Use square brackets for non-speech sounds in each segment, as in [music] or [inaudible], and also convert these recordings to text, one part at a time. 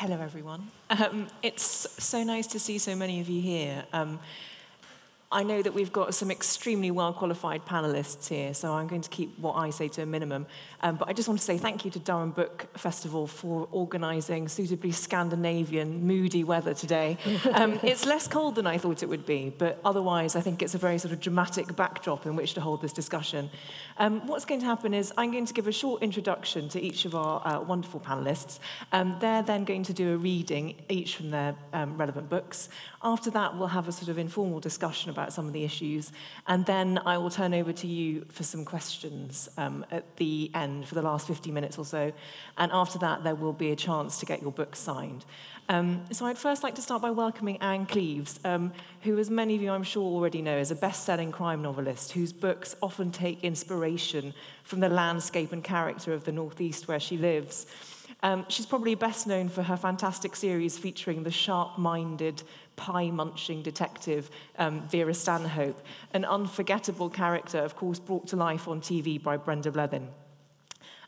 Hello, everyone. Um, it's so nice to see so many of you here. Um, I know that we've got some extremely well qualified panelists here, so I'm going to keep what I say to a minimum. Um, but I just want to say thank you to Durham Book Festival for organising suitably Scandinavian, moody weather today. [laughs] Um, it's less cold than I thought it would be, but otherwise, I think it's a very sort of dramatic backdrop in which to hold this discussion. Um, what's going to happen is I'm going to give a short introduction to each of our uh, wonderful panelists. Um, they're then going to do a reading, each from their um, relevant books. After that, we'll have a sort of informal discussion about some of the issues, and then I will turn over to you for some questions um, at the end for the last 50 minutes or so. And after that, there will be a chance to get your book signed. Um, so I'd first like to start by welcoming Ann Cleeves, um, who, as many of you I'm sure already know, is a best-selling crime novelist whose books often take inspiration from the landscape and character of the Northeast where she lives. Um, she's probably best known for her fantastic series featuring the sharp-minded, pie-munching detective um, Vera Stanhope, an unforgettable character, of course, brought to life on TV by Brenda Blethyn.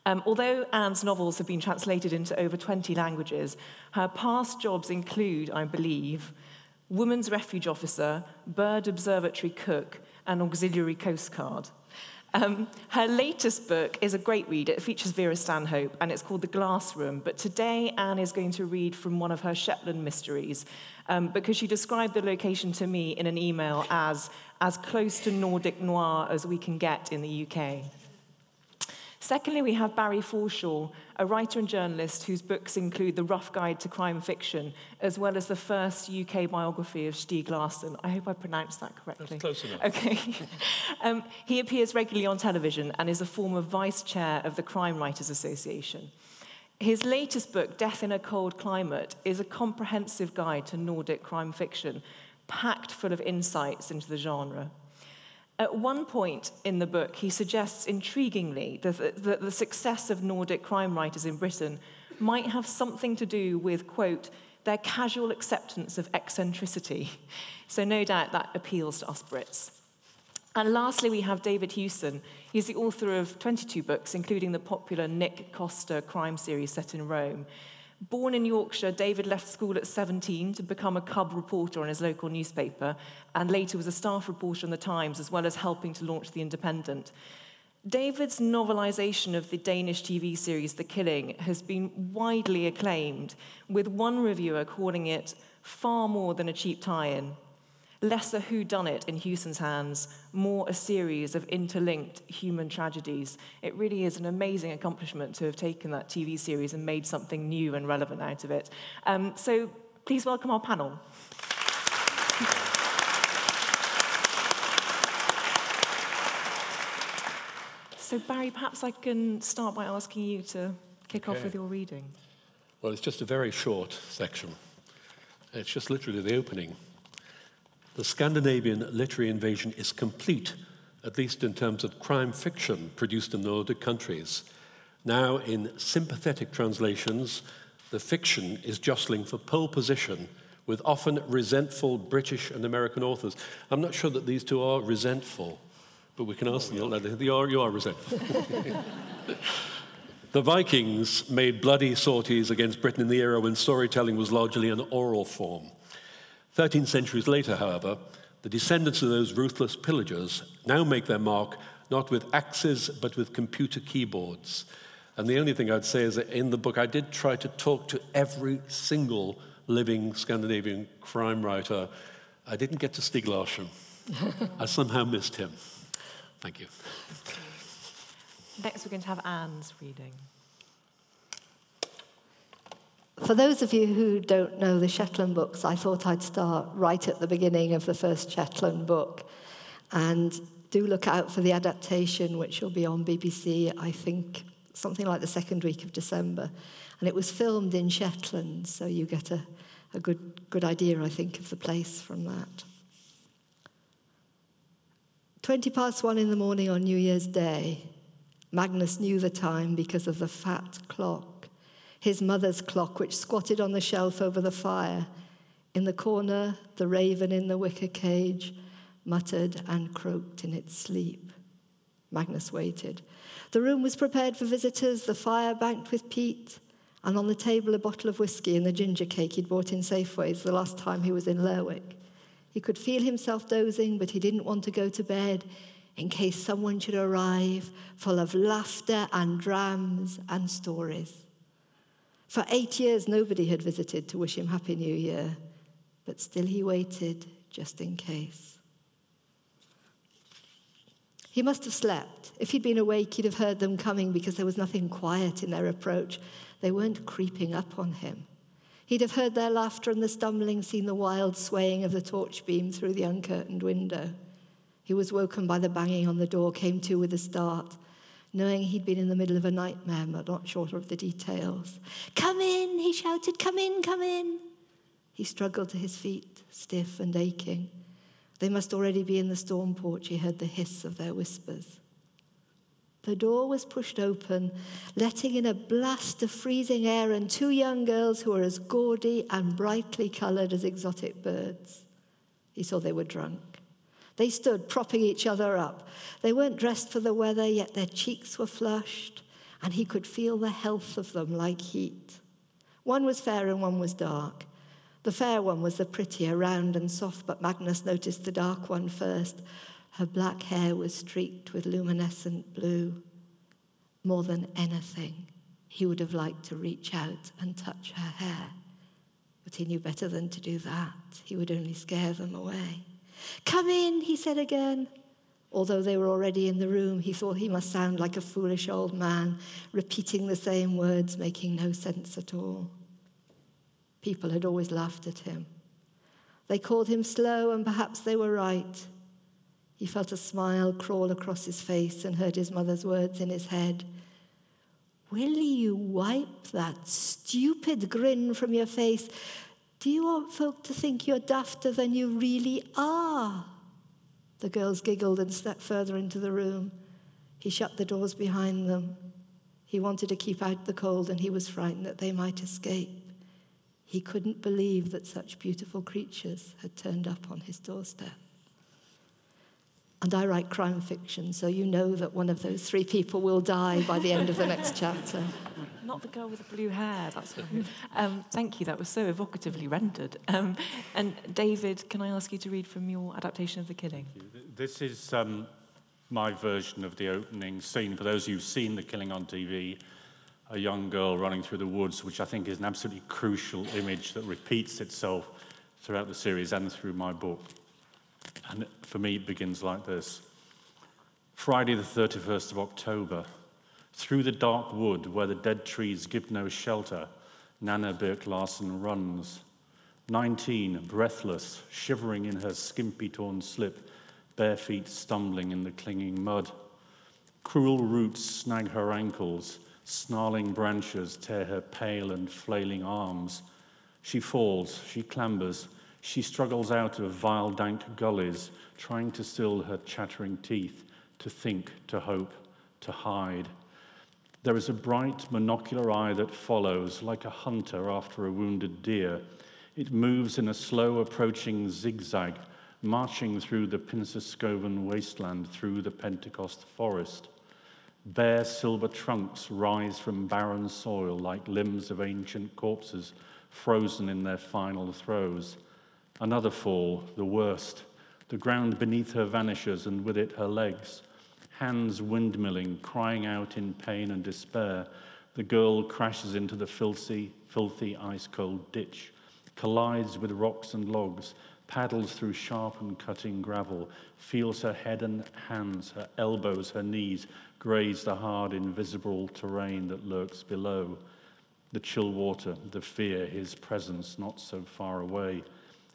Um, although Ann's novels have been translated into over 20 languages, her past jobs include, I believe, woman's Refuge Officer, Bird Observatory Cook, and Auxiliary Coast Guard. Um, her latest book is a great read. It features Vera Stanhope, and it's called The Glass Room. But today, Ann is going to read from one of her Shetland mysteries, um, because she described the location to me in an email as as close to Nordic noir as we can get in the UK. Secondly, we have Barry Forshaw, a writer and journalist whose books include The Rough Guide to Crime Fiction, as well as the first UK biography of Stieg Larsson. I hope I pronounced that correctly. That's close enough. Okay. [laughs] um, he appears regularly on television and is a former vice chair of the Crime Writers Association. His latest book, Death in a Cold Climate, is a comprehensive guide to Nordic crime fiction, packed full of insights into the genre. At one point in the book, he suggests intriguingly that the, the success of Nordic crime writers in Britain might have something to do with, quote, their casual acceptance of eccentricity. So, no doubt that appeals to us Brits. And lastly, we have David Hewson. He's the author of 22 books, including the popular Nick Costa crime series set in Rome. Born in Yorkshire, David left school at 17 to become a cub reporter on his local newspaper and later was a staff reporter on The Times as well as helping to launch The Independent. David's novelisation of the Danish TV series The Killing has been widely acclaimed, with one reviewer calling it far more than a cheap tie in less a whodunit in Hewson's hands, more a series of interlinked human tragedies. It really is an amazing accomplishment to have taken that TV series and made something new and relevant out of it. Um, so please welcome our panel. So, Barry, perhaps I can start by asking you to kick okay. off with your reading. Well, it's just a very short section. It's just literally the opening. The Scandinavian literary invasion is complete, at least in terms of crime fiction produced in the Nordic countries. Now, in sympathetic translations, the fiction is jostling for pole position with often resentful British and American authors. I'm not sure that these two are resentful, but we can ask oh, them. You are, you are resentful. [laughs] the Vikings made bloody sorties against Britain in the era when storytelling was largely an oral form. Thirteen centuries later, however, the descendants of those ruthless pillagers now make their mark not with axes but with computer keyboards. And the only thing I'd say is that in the book, I did try to talk to every single living Scandinavian crime writer. I didn't get to Stieg Larsson. I somehow missed him. Thank you. Next, we're going to have Ann's reading. For those of you who don't know the Shetland books, I thought I'd start right at the beginning of the first Shetland book. And do look out for the adaptation, which will be on BBC, I think, something like the second week of December. And it was filmed in Shetland, so you get a, a good, good idea, I think, of the place from that. 20 past one in the morning on New Year's Day. Magnus knew the time because of the fat clock his mother's clock, which squatted on the shelf over the fire. In the corner, the raven in the wicker cage muttered and croaked in its sleep. Magnus waited. The room was prepared for visitors, the fire banked with peat, And on the table, a bottle of whiskey and the ginger cake he'd bought in Safeways the last time he was in Lerwick. He could feel himself dozing, but he didn't want to go to bed in case someone should arrive full of laughter and drams and stories. For eight years, nobody had visited to wish him Happy New Year, but still he waited just in case. He must have slept. If he'd been awake, he'd have heard them coming because there was nothing quiet in their approach. They weren't creeping up on him. He'd have heard their laughter and the stumbling, seen the wild swaying of the torch beam through the uncurtained window. He was woken by the banging on the door, came to with a start, knowing he'd been in the middle of a nightmare, but not sure of the details. Come in, he shouted, come in, come in. He struggled to his feet, stiff and aching. They must already be in the storm porch. He heard the hiss of their whispers. The door was pushed open, letting in a blast of freezing air and two young girls who were as gaudy and brightly coloured as exotic birds. He saw they were drunk. They stood propping each other up. They weren't dressed for the weather, yet their cheeks were flushed, and he could feel the health of them like heat. One was fair and one was dark. The fair one was the prettier, round and soft, but Magnus noticed the dark one first, her black hair was streaked with luminescent blue. More than anything, he would have liked to reach out and touch her hair. But he knew better than to do that. He would only scare them away. Come in, he said again. Although they were already in the room, he thought he must sound like a foolish old man, repeating the same words, making no sense at all. People had always laughed at him. They called him slow, and perhaps they were right. He felt a smile crawl across his face and heard his mother's words in his head. Will you wipe that stupid grin from your face? Do you want folk to think you're dafter than you really are? The girls giggled and stepped further into the room. He shut the doors behind them. He wanted to keep out the cold, and he was frightened that they might escape. He couldn't believe that such beautiful creatures had turned up on his doorstep. And I write crime fiction, so you know that one of those three people will die by the end of the next chapter. Not the girl with the blue hair. That's um, thank you. That was so evocatively rendered. Um, and David, can I ask you to read from your adaptation of The Killing? This is um, my version of the opening scene. For those who've seen The Killing on TV, a young girl running through the woods, which I think is an absolutely crucial image that repeats itself throughout the series and through my book. And for me, it begins like this Friday, the 31st of October. Through the dark wood where the dead trees give no shelter, Nanna Birk Larsen runs. 19, breathless, shivering in her skimpy torn slip, bare feet stumbling in the clinging mud. Cruel roots snag her ankles, snarling branches tear her pale and flailing arms. She falls, she clambers, she struggles out of vile, dank gullies, trying to still her chattering teeth, to think, to hope, to hide. There is a bright, monocular eye that follows, like a hunter after a wounded deer. It moves in a slow approaching zigzag, marching through the Pinseskoven wasteland, through the Pentecost forest. Bare silver trunks rise from barren soil like limbs of ancient corpses, frozen in their final throes. Another fall, the worst. The ground beneath her vanishes, and with it her legs. Hands windmilling, crying out in pain and despair. The girl crashes into the filthy, filthy ice cold ditch, collides with rocks and logs, paddles through sharp and cutting gravel, feels her head and hands, her elbows, her knees graze the hard, invisible terrain that lurks below. The chill water, the fear, his presence not so far away.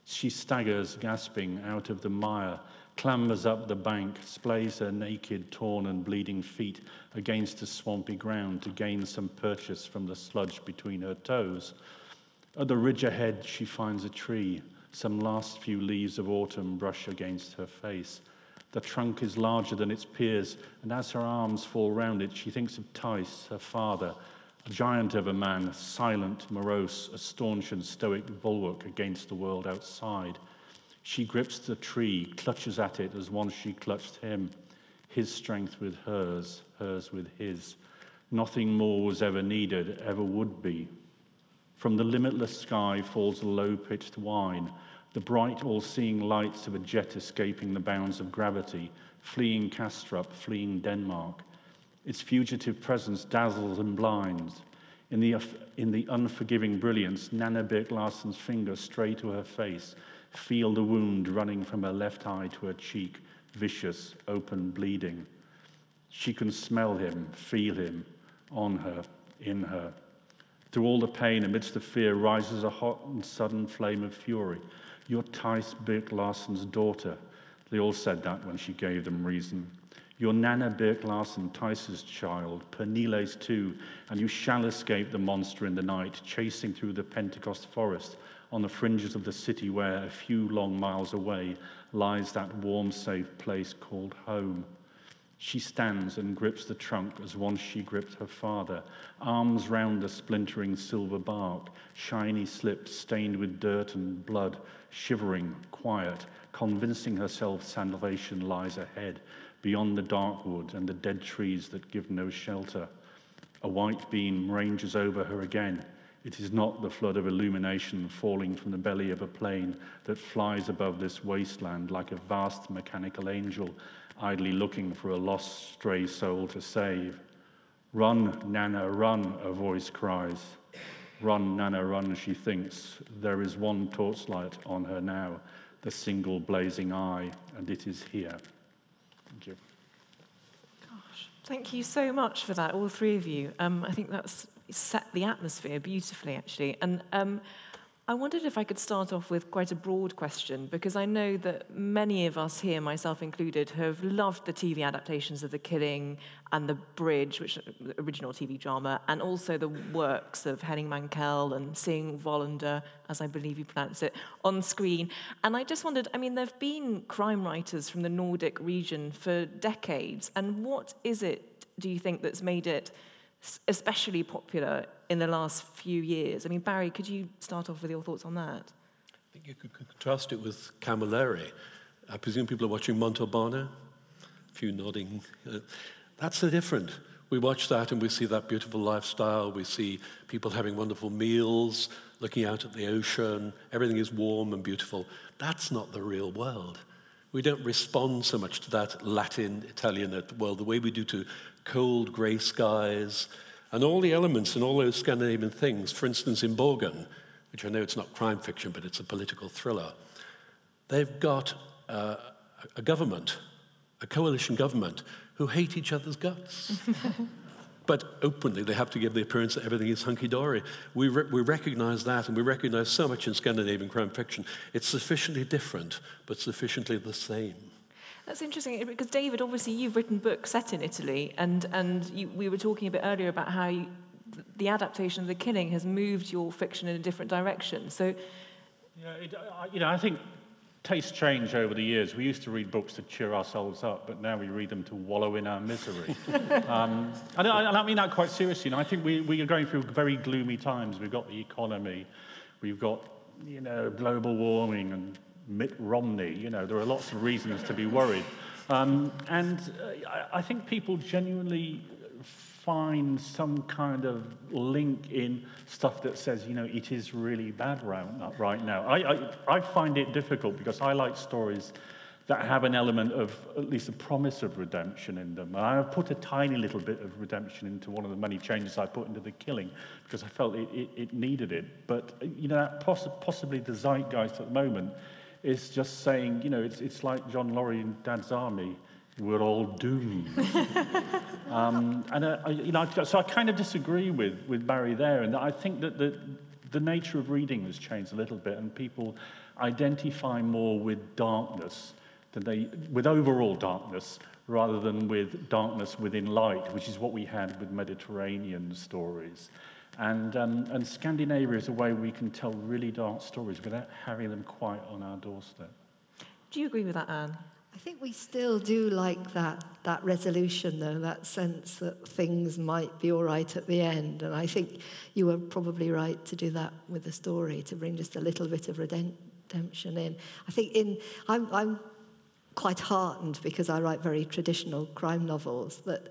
She staggers, gasping, out of the mire, clambers up the bank, splays her naked, torn, and bleeding feet against the swampy ground to gain some purchase from the sludge between her toes. At the ridge ahead, she finds a tree. Some last few leaves of autumn brush against her face. The trunk is larger than its peers, and as her arms fall round it, she thinks of Theis, her father, a giant of a man, silent, morose, a staunch and stoic bulwark against the world outside. She grips the tree, clutches at it as once she clutched him, his strength with hers, hers with his. Nothing more was ever needed, ever would be. From the limitless sky falls a low pitched whine, the bright, all seeing lights of a jet escaping the bounds of gravity, fleeing Kastrup, fleeing Denmark. Its fugitive presence dazzles and blinds. In the, in the unforgiving brilliance, Nanna Birk Larsen's finger stray to her face, feel the wound running from her left eye to her cheek, vicious, open, bleeding. She can smell him, feel him, on her, in her. Through all the pain, amidst the fear, rises a hot and sudden flame of fury. You're Theis Birk Larsen's daughter. They all said that when she gave them reason. You're Nanna Birk Larsen, Theis's child, Pernille's too, and you shall escape the monster in the night, chasing through the Pentecost forest on the fringes of the city where, a few long miles away, lies that warm, safe place called home. She stands and grips the trunk as once she gripped her father, arms round the splintering silver bark, shiny slips stained with dirt and blood, shivering, quiet, convincing herself salvation lies ahead, beyond the dark wood and the dead trees that give no shelter. A white beam ranges over her again. It is not the flood of illumination falling from the belly of a plane that flies above this wasteland like a vast mechanical angel idly looking for a lost stray soul to save. Run, Nanna, run, a voice cries. Run, Nanna, run, she thinks. There is one torchlight on her now, the single blazing eye, and it is here. Thank you. Gosh, thank you so much for that, all three of you. Um, I think that's set the atmosphere beautifully, actually. And um, I wondered if I could start off with quite a broad question, because I know that many of us here, myself included, have loved the TV adaptations of The Killing and The Bridge, which the original TV drama, and also the works of Henning Mankell and Signe Wallander, as I believe you pronounce it, on screen. And I just wondered, I mean, there have been crime writers from the Nordic region for decades, and what is it, do you think, that's made it especially popular in the last few years. I mean, Barry, could you start off with your thoughts on that? I think you could contrast it with Camilleri. I presume people are watching Montalbano. A few nodding. Uh, that's the different. We watch that and we see that beautiful lifestyle. We see people having wonderful meals, looking out at the ocean. Everything is warm and beautiful. That's not the real world. We don't respond so much to that Latin, Italian world the way we do to cold grey skies, and all the elements and all those Scandinavian things. For instance, in Borgen, which I know it's not crime fiction, but it's a political thriller, they've got uh, a government, a coalition government, who hate each other's guts. [laughs] but openly, they have to give the appearance that everything is hunky dory. We, re- we recognize that, and we recognize so much in Scandinavian crime fiction. It's sufficiently different, but sufficiently the same. That's interesting because David, obviously, you've written books set in Italy, and and you, we were talking a bit earlier about how you, the adaptation of The Killing has moved your fiction in a different direction. So, yeah, it, you know, I think tastes change over the years. We used to read books to cheer ourselves up, but now we read them to wallow in our misery. [laughs] um, and I, I, mean that quite seriously. You know, I think we, we are going through very gloomy times. We've got the economy, we've got you know global warming and Mitt Romney. You know, there are lots of reasons to be worried. Um, and uh, I think people genuinely find some kind of link in stuff that says, you know, it is really bad right, right now. I, I, I find it difficult because I like stories that have an element of at least a promise of redemption in them. And I've put a tiny little bit of redemption into one of the many changes I put into the killing because I felt it, it, it needed it. But, you know, poss- possibly the zeitgeist at the moment is just saying, you know, it's, it's like John Laurie in Dad's Army. We're all doomed. [laughs] um, and, uh, I, you know, so I kind of disagree with, with Barry there. And I think that the, the nature of reading has changed a little bit, and people identify more with darkness than they, with overall darkness, rather than with darkness within light, which is what we had with Mediterranean stories. And, um, and Scandinavia is a way we can tell really dark stories without having them quite on our doorstep. Do you agree with that, Ann? I think we still do like that, that resolution, though, that sense that things might be all right at the end. And I think you were probably right to do that with the story, to bring just a little bit of redemption in. I think in, I'm, I'm quite heartened because I write very traditional crime novels that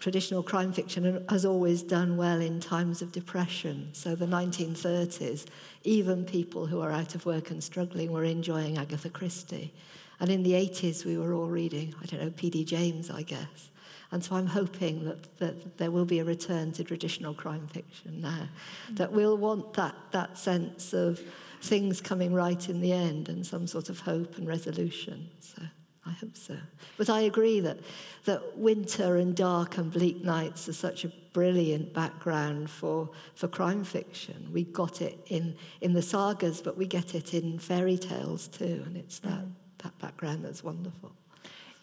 traditional crime fiction has always done well in times of depression. So the 1930s, even people who are out of work and struggling were enjoying Agatha Christie. And in the 80s, we were all reading, I don't know, P.D. James, I guess. And so I'm hoping that, that there will be a return to traditional crime fiction now, mm. that we'll want that, that sense of things coming right in the end and some sort of hope and resolution. So I hope so. But I agree that, that winter and dark and bleak nights are such a brilliant background for, for crime fiction. We got it in, in the sagas, but we get it in fairy tales too, and it's that, mm. that background that's wonderful.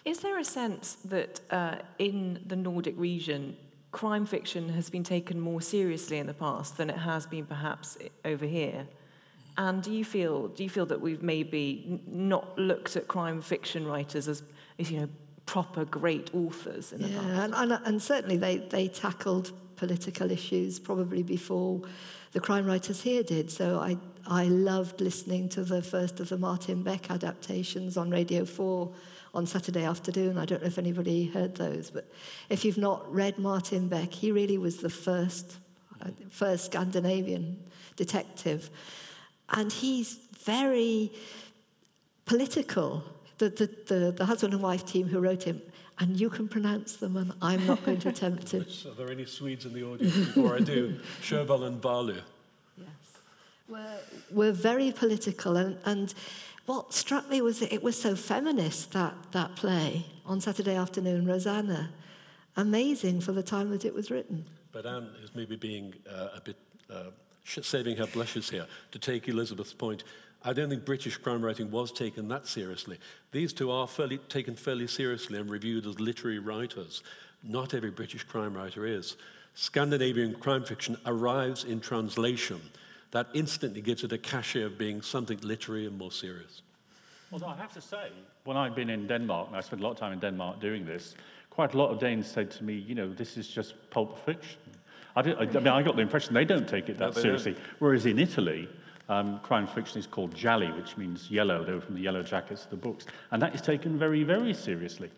Is there a sense that uh, in the Nordic region, crime fiction has been taken more seriously in the past than it has been perhaps over here? And do you feel do you feel that we've maybe not looked at crime fiction writers as, as you know proper great authors in the yeah, past? And, and, and certainly they, they tackled political issues probably before the crime writers here did. So I I loved listening to the first of the Martin Beck adaptations on Radio 4 on Saturday afternoon. I don't know if anybody heard those, but if you've not read Martin Beck, he really was the first, uh, first Scandinavian detective. And he's very political. The, the, the, the husband and wife team who wrote him, and you can pronounce them, and I'm not going to attempt to. [laughs] Are there any Swedes in the audience before I do? [laughs] Sjöwall and Wahlöö. Yes. We're, we're very political, and, and what struck me was that it was so feminist, that, that play on Saturday afternoon, Roseanna. Amazing for the time that it was written. But Ann is maybe being uh, a bit uh, saving her blushes here to take Elizabeth's point. I don't think British crime writing was taken that seriously. These two are fairly, taken fairly seriously and reviewed as literary writers. Not every British crime writer is. Scandinavian crime fiction arrives in translation that instantly gives it a cachet of being something literary and more serious. Well, I have to say, when I've been in Denmark, and I spent a lot of time in Denmark doing this, quite a lot of Danes said to me, you know, this is just pulp fiction. I, I mean, I got the impression they don't take it that no, seriously. Don't. Whereas in Italy, um, crime fiction is called gialli, which means yellow. They were from the yellow jackets of the books. And that is taken very, very seriously.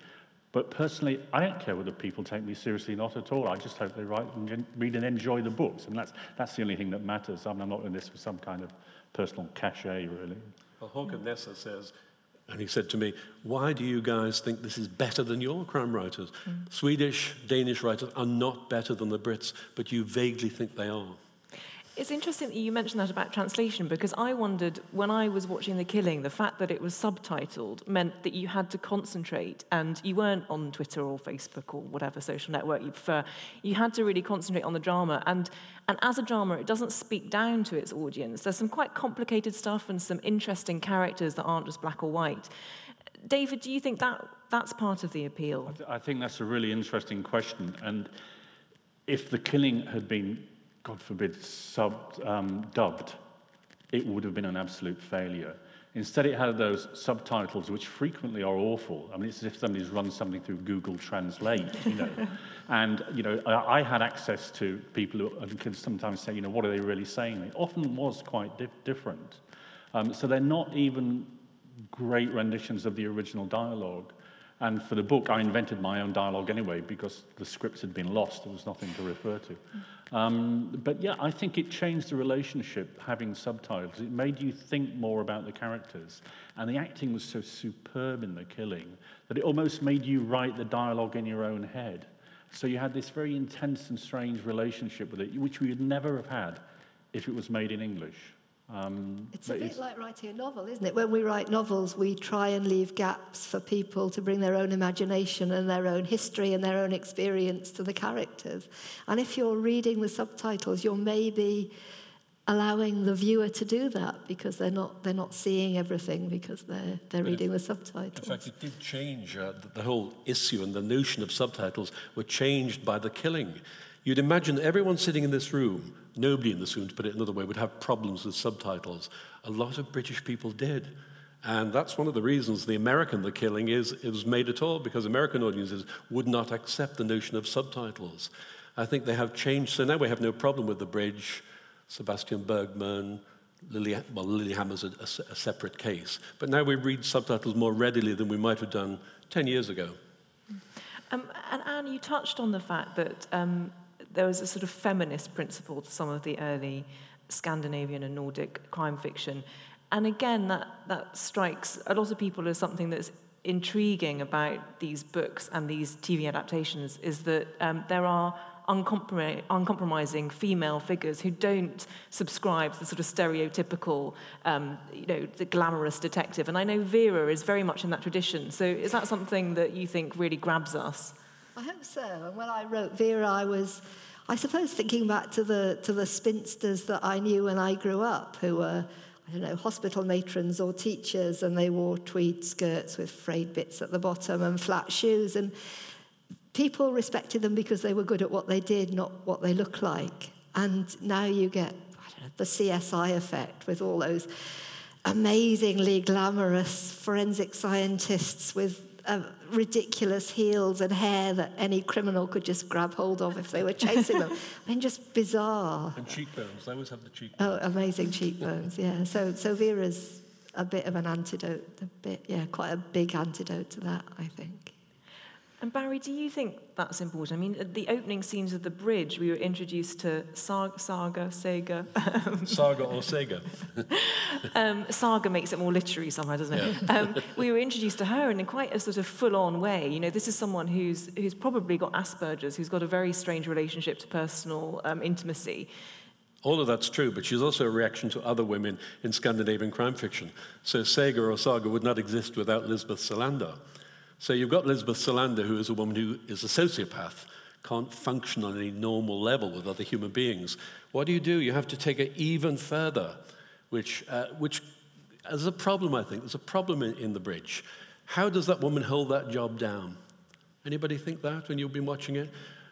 But personally, I don't care whether people take me seriously, or not at all. I just hope they write and read and enjoy the books. And that's, that's the only thing that matters. I mean, I'm not in this for some kind of personal cachet, really. Well, Håkan Nesser says, and he said to me, Why do you guys think this is better than your crime writers? Mm. Swedish, Danish writers are not better than the Brits, but you vaguely think they are. It's interesting that you mentioned that about translation because I wondered when I was watching The Killing, the fact that it was subtitled meant that you had to concentrate and you weren't on Twitter or Facebook or whatever social network you prefer. You had to really concentrate on the drama. And, and as a drama, it doesn't speak down to its audience. There's some quite complicated stuff and some interesting characters that aren't just black or white. David, do you think that that's part of the appeal? I, th- I think that's a really interesting question. And if The Killing had been God forbid, sub, um, dubbed, it would have been an absolute failure. Instead, it had those subtitles, which frequently are awful. I mean, it's as if somebody's run something through Google Translate, you know. [laughs] and, you know, I, I, had access to people who can sometimes say, you know, what are they really saying? It often was quite dif- different. Um, so they're not even great renditions of the original dialogue. And for the book, I invented my own dialogue anyway because the scripts had been lost. There was nothing to refer to. Um, but yeah, I think it changed the relationship having subtitles. It made you think more about the characters. And the acting was so superb in The Killing that it almost made you write the dialogue in your own head. So you had this very intense and strange relationship with it, which we would never have had if it was made in English. Um, it's a bit it's... like writing a novel, isn't it? When we write novels, we try and leave gaps for people to bring their own imagination and their own history and their own experience to the characters. And if you're reading the subtitles, you're maybe allowing the viewer to do that because they're not they're not seeing everything because they're they're reading the subtitles. In fact, it did change uh, the whole issue and the notion of subtitles were changed by the killing. You'd imagine everyone sitting in this room, nobody in this room, to put it another way, would have problems with subtitles. A lot of British people did. And that's one of the reasons the American The Killing is was made at all, because American audiences would not accept the notion of subtitles. I think they have changed. So now we have no problem with the bridge. Sebastian Bergman, Lily, well, Lilyhammer's a, a, a separate case. But now we read subtitles more readily than we might have done 10 years ago. Um, and Ann, you touched on the fact that um, there was a sort of feminist principle to some of the early Scandinavian and Nordic crime fiction. And again, that, that strikes a lot of people as something that's intriguing about these books and these TV adaptations is that um, there are uncomprom- uncompromising female figures who don't subscribe to the sort of stereotypical, um, you know, the glamorous detective. And I know Vera is very much in that tradition. So is that something that you think really grabs us? I hope so. And when I wrote Vera, I was, I suppose, thinking back to the to the spinsters that I knew when I grew up, who were I don't know, hospital matrons or teachers, and they wore tweed skirts with frayed bits at the bottom and flat shoes. And people respected them because they were good at what they did, not what they looked like. And now you get I don't know, the CSI effect with all those amazingly glamorous forensic scientists with uh, ridiculous heels and hair that any criminal could just grab hold of if they were chasing them. [laughs] I mean, just bizarre. And cheekbones. They always have the cheekbones. Oh, amazing cheekbones, yeah. So, so Vera's a bit of an antidote, a bit, yeah, quite a big antidote to that, I think. And Barry, do you think that's important? I mean, at the opening scenes of the bridge, we were introduced to Saga, Saga Sega. [laughs] Saga or Sega. [laughs] um, Saga makes it more literary somehow, doesn't it? Yeah. Um, we were introduced to her in quite a sort of full-on way. You know, this is someone who's who's probably got Asperger's, who's got a very strange relationship to personal um, intimacy. All of that's true, but she's also a reaction to other women in Scandinavian crime fiction. So Saga or Saga would not exist without Lisbeth Salander. So you've got Elizabeth Salander, who is a woman who is a sociopath, can't function on any normal level with other human beings. What do you do? You have to take it even further, which, uh, which is a problem, I think. There's a problem in, in the bridge. How does that woman hold that job down? Anybody think that when you've been watching it?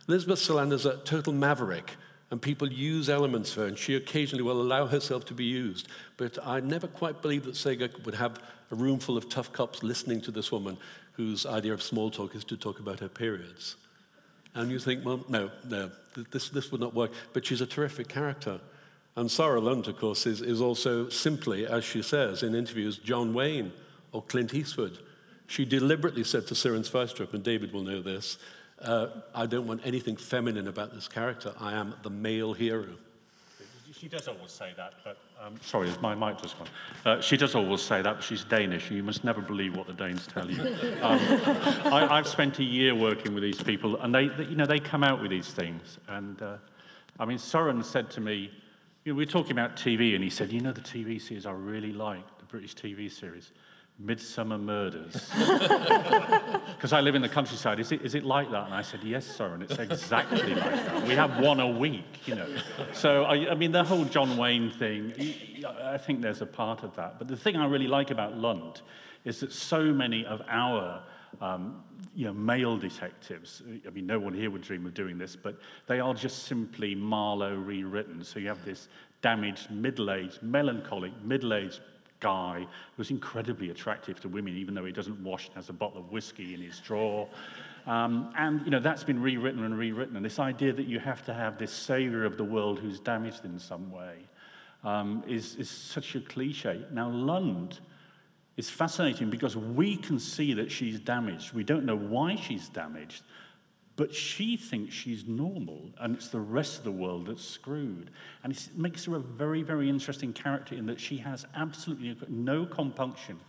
Elizabeth Salander's a total maverick, and people use elements of her, and she occasionally will allow herself to be used. But I never quite believed that Sega would have a room full of tough cops listening to this woman whose idea of small talk is to talk about her periods. And you think, well, no, no, this, this would not work. But she's a terrific character. And Sarah Lund, of course, is, is also simply, as she says in interviews, John Wayne or Clint Eastwood. She deliberately said to Søren Sveistrup, and David will know this, uh, I don't want anything feminine about this character. I am the male hero. She does always say that, but um, sorry, my mic just gone. Uh, she does always say that, but she's Danish, and you must never believe what the Danes tell you. Um, I, have spent a year working with these people, and they, they, you know, they come out with these things. And uh, I mean, Søren said to me, you know, we were talking about TV, and he said, you know, the TV series I really like, the British TV series. Midsomer Murders. [laughs] Because I live in the countryside. Is it, is it like that? And I said, Yes, sir. And it's exactly like that. We have one a week, you know. So, I, I, mean, the whole John Wayne thing, I think there's a part of that. But the thing I really like about Lund is that so many of our um, you know, male detectives, I mean, no one here would dream of doing this, but they are just simply Marlowe rewritten. So you have this damaged, middle aged, melancholic, middle aged guy who's incredibly attractive to women, even though he doesn't wash and has a bottle of whiskey in his drawer. Um, and you know that's been rewritten and rewritten. And this idea that you have to have this savior of the world who's damaged in some way um, is, is such a cliche. Now Lund is fascinating because we can see that she's damaged. We don't know why she's damaged, but she thinks she's normal, and it's the rest of the world that's screwed. And it makes her a very, very interesting character in that she has absolutely no compunction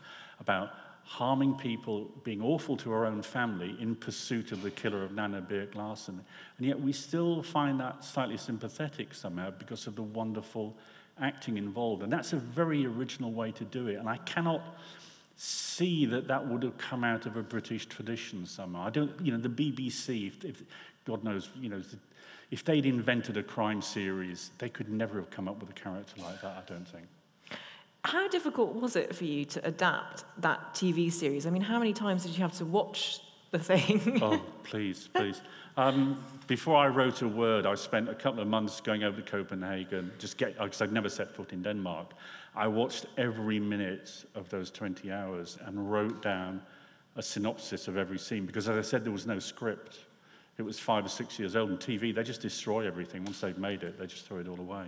about harming people, being awful to her own family in pursuit of the killer of Nanna Birk Larsen. And yet we still find that slightly sympathetic somehow because of the wonderful acting involved. And that's a very original way to do it. And I cannot see that that would have come out of a British tradition somehow. I don't, you know, the BBC, if, if God knows, you know, if they'd invented a crime series, they could never have come up with a character like that, I don't think. How difficult was it for you to adapt that TV series? I mean, how many times did you have to watch the thing? [laughs] oh, please, please. Um, before I wrote a word, I spent a couple of months going over to Copenhagen, just get because I'd never set foot in Denmark, I watched every minute of those 20 hours and wrote down a synopsis of every scene because, as I said, there was no script. It was five or six years old, and TV, they just destroy everything. Once they've made it, they just throw it all away.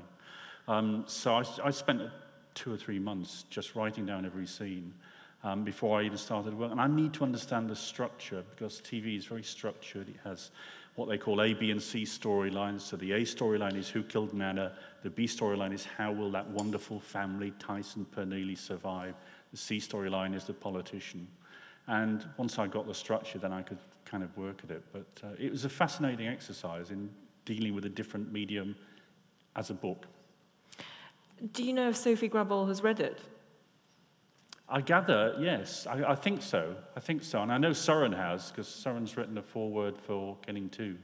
Um, so I, I, spent two or three months just writing down every scene. um, before I even started work. And I need to understand the structure because TV is very structured. It has what they call A, B, and C storylines. So the A storyline is who killed Nanna. The B storyline is how will that wonderful family, Tyson Pernille, survive. The C storyline is the politician. And once I got the structure, then I could kind of work at it. But uh, it was a fascinating exercise in dealing with a different medium as a book. Do you know if Sofie Gråbøl has read it? I gather, yes. I, I think so. I think so. And I know Soren has, because Soren's written a foreword for Killing 2,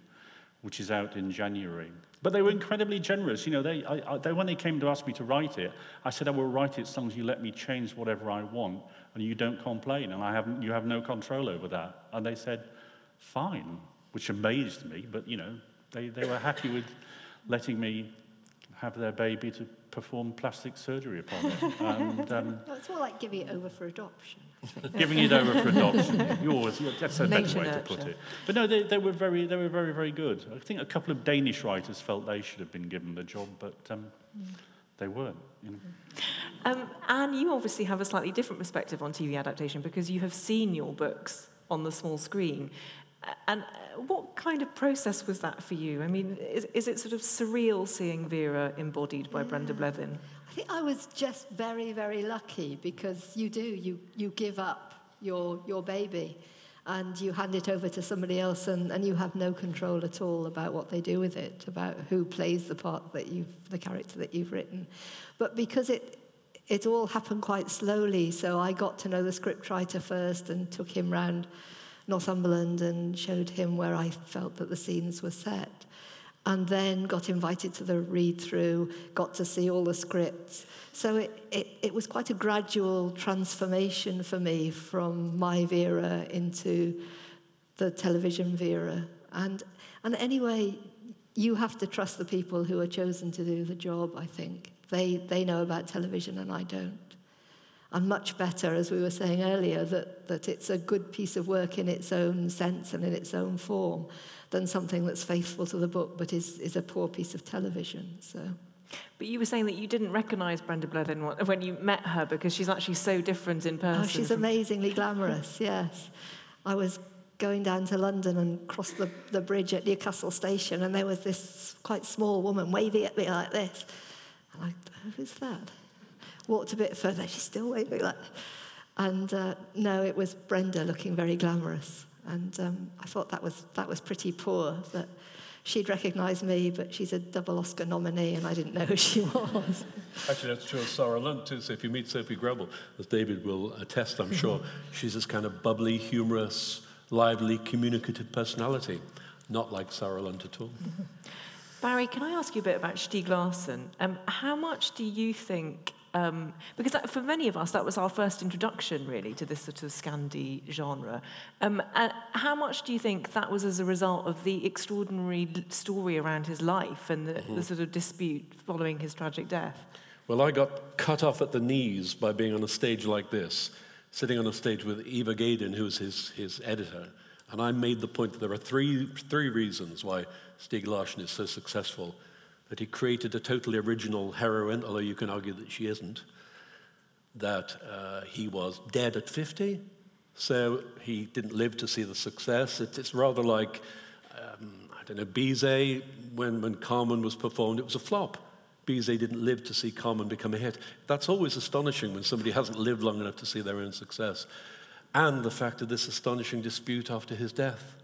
which is out in January. But they were incredibly generous. You know, they, I, I, they, when they came to ask me to write it, I said I will write it as long as you let me change whatever I want and you don't complain and I have, you have no control over that. And they said, fine, which amazed me. But, you know, they, they were happy with letting me have their baby to perform plastic surgery upon it. And, um, [laughs] it's more like giving it over for adoption. [laughs] giving it over for adoption. Yours, that's a better way to put it. But no, they, they, were very, they were very, very good. I think a couple of Danish writers felt they should have been given the job, but um, mm. they weren't. You know. um, Ann, you obviously have a slightly different perspective on TV adaptation because you have seen your books on the small screen. And uh, what kind of process was that for you? I mean, is, is it sort of surreal seeing Vera embodied by yeah. Brenda Blethyn? I think I was just very, very lucky because you do, you, you give up your, your baby and you hand it over to somebody else and, and you have no control at all about what they do with it, about who plays the part that you've, the character that you've written. But because it, it all happened quite slowly, so I got to know the scriptwriter first and took him round Northumberland and showed him where I felt that the scenes were set. And then got invited to the read through, got to see all the scripts. So it, it, it was quite a gradual transformation for me from my Vera into the television Vera. And, and anyway, you have to trust the people who are chosen to do the job, I think. They, they know about television and I don't and much better, as we were saying earlier, that, that it's a good piece of work in its own sense and in its own form than something that's faithful to the book but is, is a poor piece of television. So. But you were saying that you didn't recognize Brenda Blethyn when you met her because she's actually so different in person. Oh, she's amazingly glamorous, [laughs] yes. I was going down to London and crossed the, the bridge at Newcastle Station, and there was this quite small woman waving at me like this. And I, who's that? Walked a bit further, she's [laughs] still waving like And uh, no, it was Brenda looking very glamorous. And um, I thought that was, that was pretty poor, that she'd recognise me, but she's a double Oscar nominee, and I didn't know who she [laughs] was. Actually, that's true of Sarah Lund, too. So if you meet Sofie Gråbøl, as David will attest, I'm sure, [laughs] she's this kind of bubbly, humorous, lively, communicative personality, not like Sarah Lund at all. Barry, can I ask you a bit about Stieg Larsson? Um, how much do you think um, because that, for many of us, that was our first introduction, really, to this sort of Scandi genre. Um, how much do you think that was as a result of the extraordinary story around his life and the, mm-hmm. the sort of dispute following his tragic death? Well, I got cut off at the knees by being on a stage like this, sitting on a stage with Eva Gedin, who's his, his editor. And I made the point that there are three, three reasons why Stieg Larsson is so successful that he created a totally original heroine, although you can argue that she isn't, that uh, he was dead at 50, so he didn't live to see the success. It, it's rather like, um, I don't know, Bizet, when, when Carmen was performed, it was a flop. Bizet didn't live to see Carmen become a hit. That's always astonishing when somebody hasn't lived long enough to see their own success. And the fact of this astonishing dispute after his death,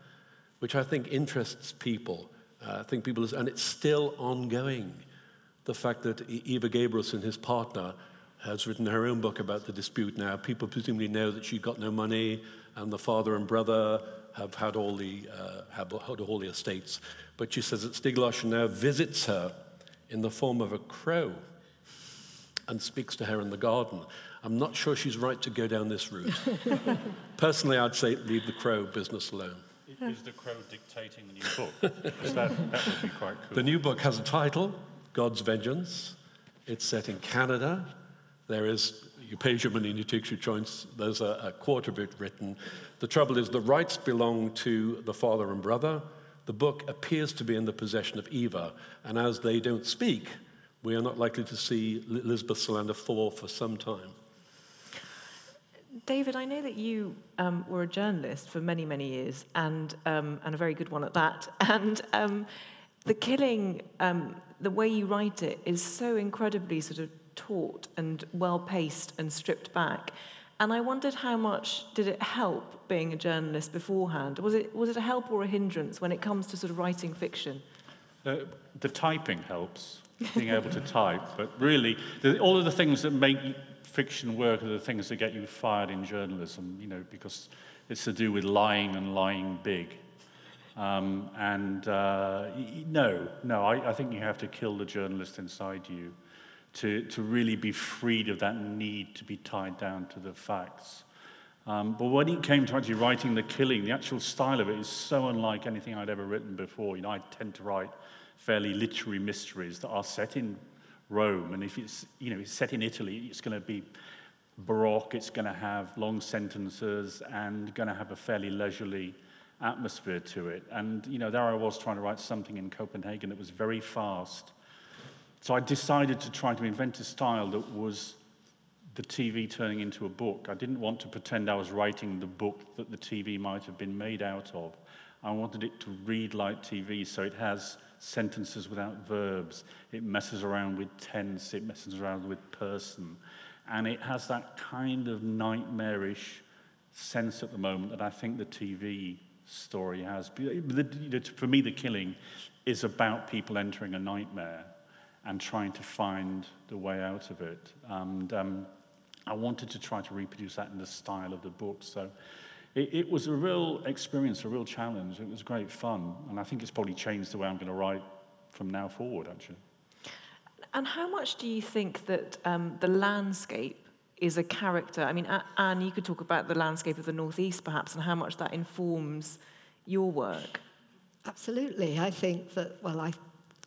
which I think interests people uh, I think people, and it's still ongoing. The fact that Eva Gabrielsson, his partner, has written her own book about the dispute now. People presumably know that she got no money, and the father and brother have had all the, uh, have had all the estates. But she says that Larsson now visits her in the form of a crow and speaks to her in the garden. I'm not sure she's right to go down this route. [laughs] Personally, I'd say leave the crow business alone. Is the crow dictating the new [laughs] book? that, that would be quite cool. The new book has a title, God's Vengeance. It's set in Canada. There is, you pay your money and you take your choice. There's a, a quarter of it written. The trouble is, the rights belong to the father and brother. The book appears to be in the possession of Eva, and as they don't speak, we are not likely to see Elizabeth Salander fall for some time. David, I know that you um, were a journalist for many, many years, and um, and a very good one at that. [laughs] And um, the killing, um, the way you write it, is so incredibly sort of taut and well paced and stripped back. And I wondered how much did it help being a journalist beforehand? Was it was it a help or a hindrance when it comes to sort of writing fiction? Uh, the typing helps, being able to type, but really, the, all of the things that make fiction work are the things that get you fired in journalism, you know, because it's to do with lying and lying big. Um, and uh, no, no, I, I think you have to kill the journalist inside you to, to really be freed of that need to be tied down to the facts. Um, but when it came to actually writing The Killing, the actual style of it is so unlike anything I'd ever written before. You know, I tend to write fairly literary mysteries that are set in Rome, and if it's, you know, it's set in Italy, it's going to be baroque, it's going to have long sentences, and going to have a fairly leisurely atmosphere to it. And, you know, there I was trying to write something in Copenhagen that was very fast. So I decided to try to invent a style that was the TV turning into a book. I didn't want to pretend I was writing the book that the TV might have been made out of. I wanted it to read like TV, so it has sentences without verbs. It messes around with tense, it messes around with person. And it has that kind of nightmarish sense at the moment that I think the TV story has. For me, the killing is about people entering a nightmare and trying to find the way out of it. And um, I wanted to try to reproduce that in the style of the book. So it, it, was a real experience, a real challenge. It was great fun. And I think it's probably changed the way I'm going to write from now forward, actually. And how much do you think that um, the landscape is a character? I mean, Ann, you could talk about the landscape of the Northeast perhaps and how much that informs your work. Absolutely. I think that, well, I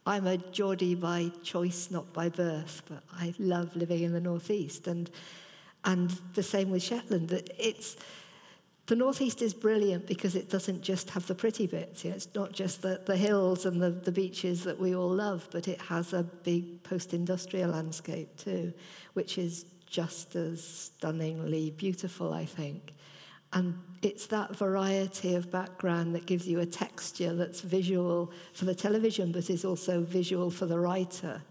I'm a Geordie by choice, not by birth, but I love living in the Northeast. And, and the same with Shetland. It's, the Northeast is brilliant because it doesn't just have the pretty bits. You know, it's not just the, the hills and the, the beaches that we all love, but it has a big post-industrial landscape too, which is just as stunningly beautiful, I think. And it's that variety of background that gives you a texture that's visual for the television, but is also visual for the writer,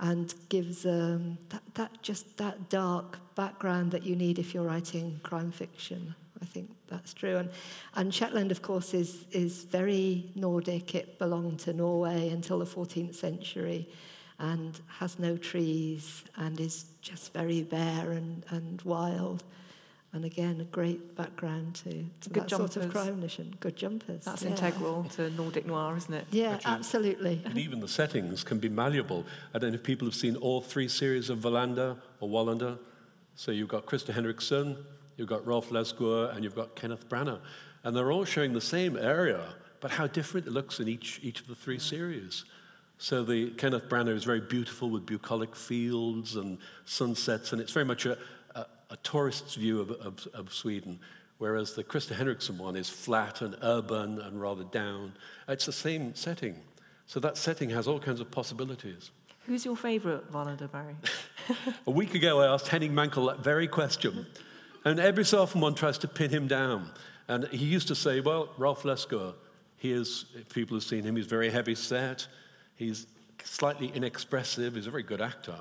and gives um, that, that just that dark background that you need if you're writing crime fiction. I think that's true. And, and Shetland, of course, is, is very Nordic. It belonged to Norway until the 14th century and has no trees and is just very bare and, and wild. And again, a great background to, to Good that jumpers. sort of crime mission. Good jumpers. That's yeah. integral to Nordic noir, isn't it? Yeah, Actually, absolutely. And even the settings can be malleable. I don't know if people have seen all three series of Wallander or Wallander. So you've got Krister Henriksson, you've got Rolf Lassgård, and you've got Kenneth Branagh. And they're all showing the same area, but how different it looks in each, each of the three series. So the Kenneth Branagh is very beautiful with bucolic fields and sunsets, and it's very much a, a tourist's view of, of, of, Sweden, whereas the Krister Henriksson one is flat and urban and rather down. It's the same setting. So that setting has all kinds of possibilities. Who's your favourite Wallander, Barry? [laughs] a week ago, I asked Henning Mankell that very question. And every so often one tries to pin him down. And he used to say, well, Ralph Lassgård, he is, people have seen him, he's very heavy set. He's slightly inexpressive. He's a very good actor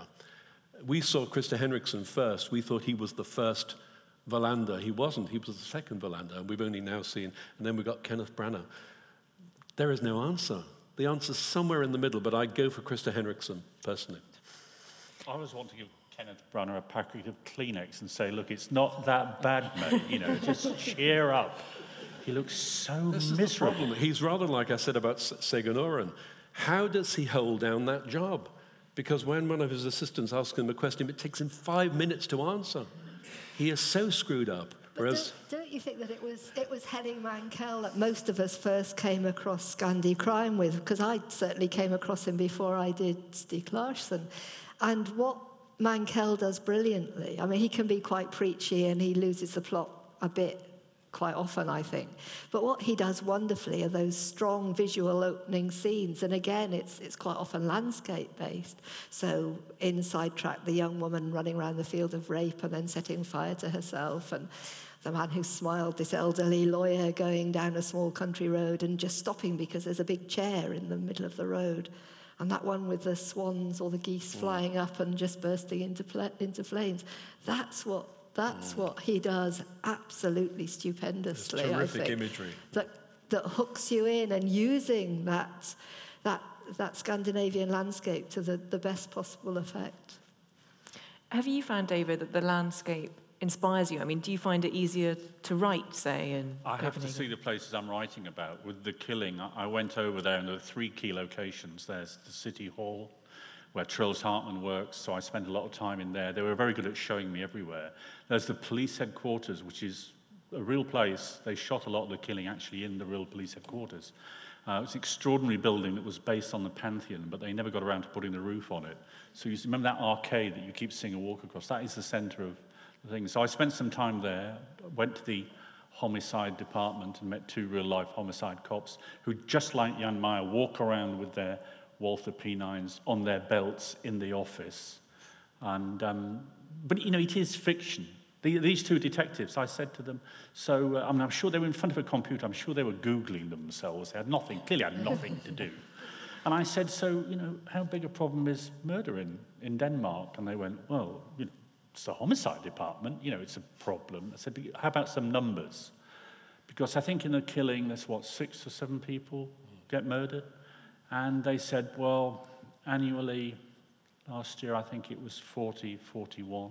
we saw Krister Henriksson first. We thought he was the first Wallander. He wasn't. He was the second Wallander. And we've only now seen. And then we got Kenneth Branagh. There is no answer. The answer's somewhere in the middle, but I go for Krister Henriksson personally. I always want to give Kenneth Branagh a packet of Kleenex and say, look, it's not that bad, mate. You know, just cheer up. He looks so this miserable. Is the problem. He's rather like I said about Segun Oren. How does he hold down that job? Because when one of his assistants asks him a question, it takes him five minutes to answer. He is so screwed up. But Whereas, don't, don't, you think that it was it was Henning Mankell that most of us first came across Scandi Crime with? Because I certainly came across him before I did Stieg Larsson. And what Mankell does brilliantly, I mean, he can be quite preachy and he loses the plot a bit quite often, I think. But what he does wonderfully are those strong visual opening scenes. And again, it's, it's quite often landscape based. So in Sidetrack, the young woman running around the field of rape and then setting fire to herself, and the man who smiled, this elderly lawyer going down a small country road and just stopping because there's a big chair in the middle of the road. And that one with the swans or the geese mm. flying up and just bursting into, pl- into flames. That's what that's mm. what he does absolutely stupendously. It's terrific I think, imagery. That, that hooks you in and using that, that, that Scandinavian landscape to the, the best possible effect. Have you found, David, that the landscape inspires you? I mean, do you find it easier to write, say, in I have to see the places I'm writing about. With the killing, I went over there and there are three key locations. There's the City Hall, where Troels Hartmann works, so I spent a lot of time in there. They were very good at showing me everywhere. There's the police headquarters, which is a real place. They shot a lot of the killing actually in the real police headquarters. Uh, it's an extraordinary building that was based on the Pantheon, but they never got around to putting the roof on it. So you remember that arcade that you keep seeing a walk across? That is the center of thing. So I spent some time there, went to the homicide department and met two real life homicide cops who, just like Jan Meyer, walk around with their Walther P9s on their belts in the office. And, um, but, you know, it is fiction. The, these two detectives, I said to them, so uh, I mean, I'm sure they were in front of a computer. I'm sure they were Googling themselves. They had nothing, clearly had nothing to do. And I said, so, you know, how big a problem is murder in, in Denmark? And they went, well, you know, it's the homicide department. You know, it's a problem. I said, how about some numbers? Because I think in a killing, there's what, six or seven people get murdered? And they said, well, annually, last year I think it was 40, 41.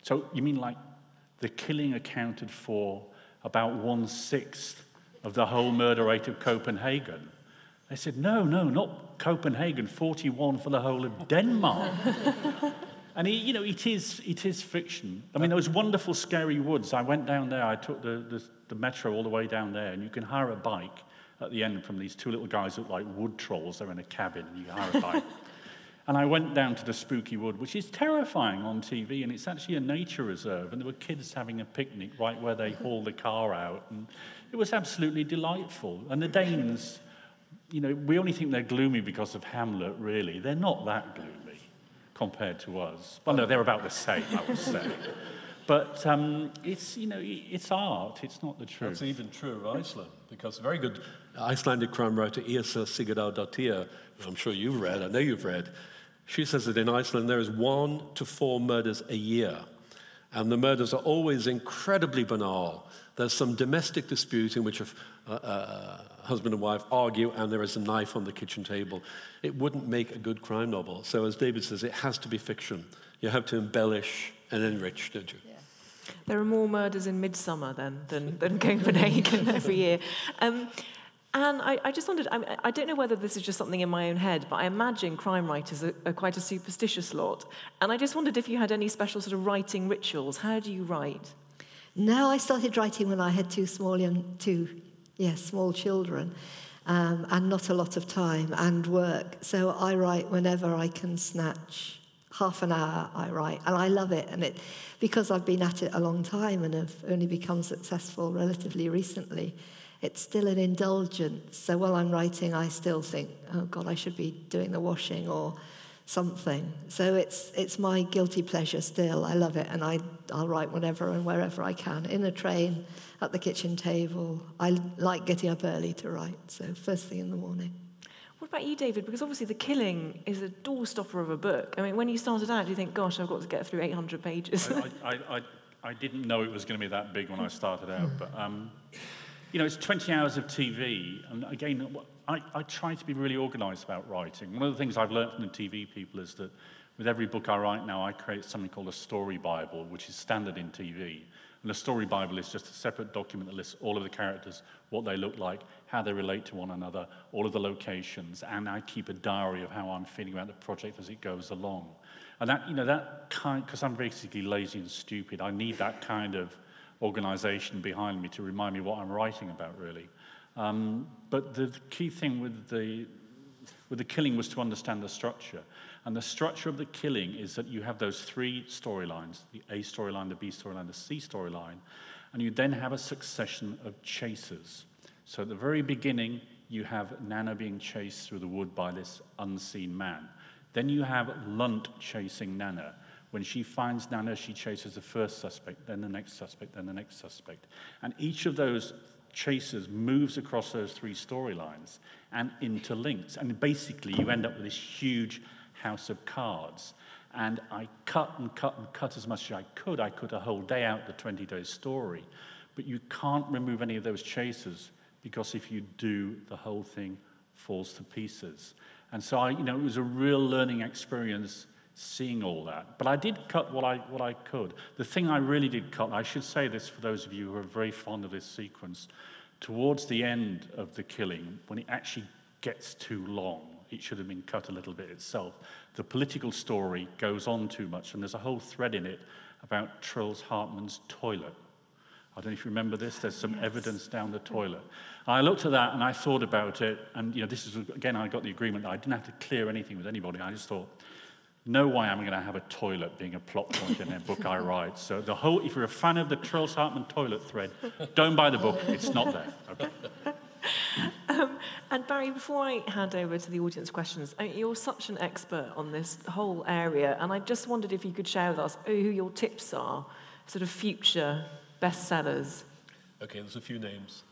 So you mean like the killing accounted for about one sixth of the whole murder rate of Copenhagen? They said, no, no, not Copenhagen, 41 for the whole of Denmark. [laughs] and he, you know, it is, it is fiction. I mean, those wonderful, scary woods. I went down there, I took the, the, the metro all the way down there, and you can hire a bike at the end from these two little guys that look like wood trolls. They're in a cabin, and you hire a bike. [laughs] and I went down to the spooky wood, which is terrifying on TV, and it's actually a nature reserve. And there were kids having a picnic right where they haul the car out, and it was absolutely delightful. And the Danes, you know, we only think they're gloomy because of Hamlet, really. They're not that gloomy compared to us. Well, no, they're about the same, I would say. But um, it's, you know, it's art, it's not the truth. That's even true of Iceland, because a very good Icelandic crime writer, Yrsa Sigurðardóttir, I'm sure you've read, I know you've read, she says that in Iceland there is one to four murders a year. And the murders are always incredibly banal. There's some domestic dispute in which a, a, husband and wife argue and there is a knife on the kitchen table. It wouldn't make a good crime novel. So, as David says, it has to be fiction. You have to embellish and enrich, don't you? There are more murders in Midsomer then than, than Copenhagen [laughs] every year. Um, and I, I, just wondered, I, I, don't know whether this is just something in my own head, but I imagine crime writers are, are, quite a superstitious lot. And I just wondered if you had any special sort of writing rituals. How do you write? No, I started writing when I had two small, young, two, yes, small children, um, and not a lot of time and work. So I write whenever I can snatch half an hour. I write, and I love it. And it, because I've been at it a long time and have only become successful relatively recently, it's still an indulgence. So while I'm writing, I still think, oh God, I should be doing the washing or something. So it's, it's my guilty pleasure still. I love it, and I, I'll write whenever and wherever I can. In the train, at the kitchen table. I like getting up early to write, so first thing in the morning. What about you, David? Because obviously the killing is a doorstopper of a book. I mean, when you started out, do you think, gosh, I've got to get through 800 pages? I, [laughs] I, I, I, didn't know it was going to be that big when I started out, but, um, you know, it's 20 hours of TV. And again, I, I try to be really organised about writing. One of the things I've learned from the TV people is that with every book I write now, I create something called a story Bible, which is standard in TV. And a story Bible is just a separate document that lists all of the characters, what they look like, how they relate to one another, all of the locations, and I keep a diary of how I'm feeling about the project as it goes along. And that, you know, that kind, because I'm basically lazy and stupid, I need that kind of organization behind me to remind me what I'm writing about, really. Um, but the key thing with the, with the killing was to understand the structure. And the structure of the killing is that you have those three storylines the A storyline, the B storyline, the C storyline. And you then have a succession of chasers. So at the very beginning, you have Nanna being chased through the wood by this unseen man. Then you have Lund chasing Nanna. When she finds Nanna, she chases the first suspect, then the next suspect, then the next suspect. And each of those chasers moves across those three storylines and interlinks. And basically, you end up with this huge house of cards. And I cut and cut and cut as much as I could. I cut a whole day out the 20 day story. But you can't remove any of those chasers because if you do, the whole thing falls to pieces. And so I, you know, it was a real learning experience seeing all that. But I did cut what I, what I could. The thing I really did cut, I should say this for those of you who are very fond of this sequence, towards the end of the killing, when it actually gets too long, it should have been cut a little bit itself. The political story goes on too much, and there's a whole thread in it about Troels Hartmann's toilet. I don't know if you remember this, there's some yes. evidence down the toilet. I looked at that and I thought about it, and you know, this is again, I got the agreement that I didn't have to clear anything with anybody. I just thought, no way I'm going to have a toilet being a plot point in a book I write. So the whole, if you're a fan of the Troels Hartmann toilet thread, don't buy the book. It's not there. Okay. [laughs] Um, and Barry, before I hand over to the audience questions, uh, you're such an expert on this whole area, and I just wondered if you could share with us who your tips are, sort of future bestsellers. Okay, there's a few names.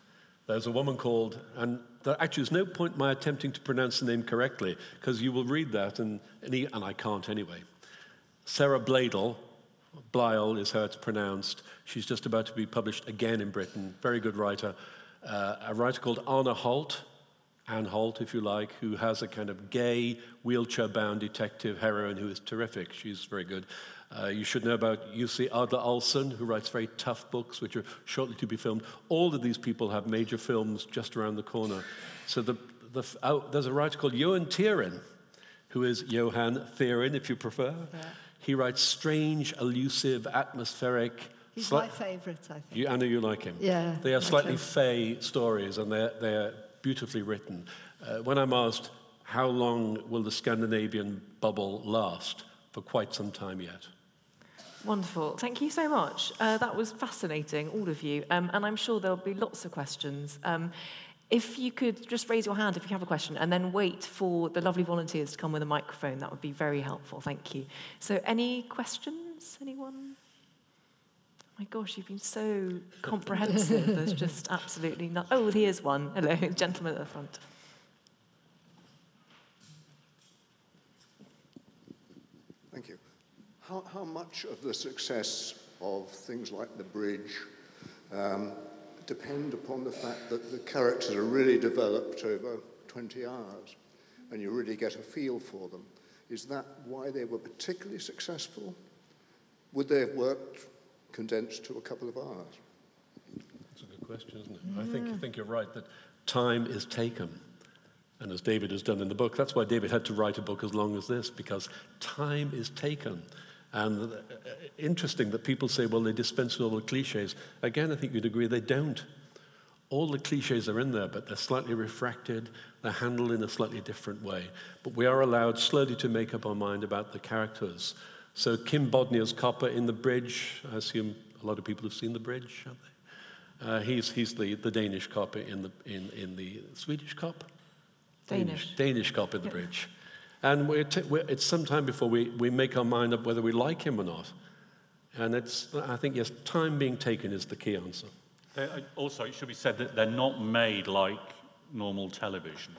There's a woman called, and there actually is no point in my attempting to pronounce the name correctly, because you will read that, and, and, he, and I can't anyway. Sarah Blædel, Blyle is how it's pronounced. She's just about to be published again in Britain. Very good writer. Uh, a writer called Anna Holt, Anne Holt, if you like, who has a kind of gay, wheelchair bound detective heroine who is terrific. She's very good. Uh, you should know about Jussi Adler-Olsen, who writes very tough books, which are shortly to be filmed. All of these people have major films just around the corner. So the, the, oh, there's a writer called Johan Theorin, who is Johan Theorin, if you prefer. Yeah. He writes strange, elusive, atmospheric. He's sli- my favourite, I think. You, I know you like him. Yeah. They are slightly fey stories, and they're, they're beautifully written. Uh, when I'm asked, how long will the Scandinavian bubble last? For quite some time yet. Wonderful. Thank you so much. Uh, that was fascinating, all of you. Um, and I'm sure there'll be lots of questions. Um, if you could just raise your hand if you have a question and then wait for the lovely volunteers to come with a microphone, that would be very helpful. Thank you. So, any questions? Anyone? Oh my gosh, you've been so [laughs] comprehensive. There's just absolutely not. Oh, here's one. Hello, gentleman at the front. How, how much of the success of things like The Bridge um, depend upon the fact that the characters are really developed over 20 hours and you really get a feel for them? Is that why they were particularly successful? Would they have worked condensed to a couple of hours? That's a good question, isn't it? I think, I think you're right that time is taken. And as David has done in the book, that's why David had to write a book as long as this, because time is taken. And uh, interesting that people say, well, they dispense with all the cliches. Again, I think you'd agree they don't. All the cliches are in there, but they're slightly refracted, they're handled in a slightly different way. But we are allowed slowly to make up our mind about the characters. So, Kim Bodnia's copper in The Bridge, I assume a lot of people have seen The Bridge, haven't they? Uh, he's he's the, the Danish copper in the, in, in the Swedish cop? Danish. Danish, Danish cop in The Bridge. And we're t- we're, it's some time before we, we make our mind up whether we like him or not. And it's, I think, yes, time being taken is the key answer. Uh, also, it should be said that they're not made like normal television.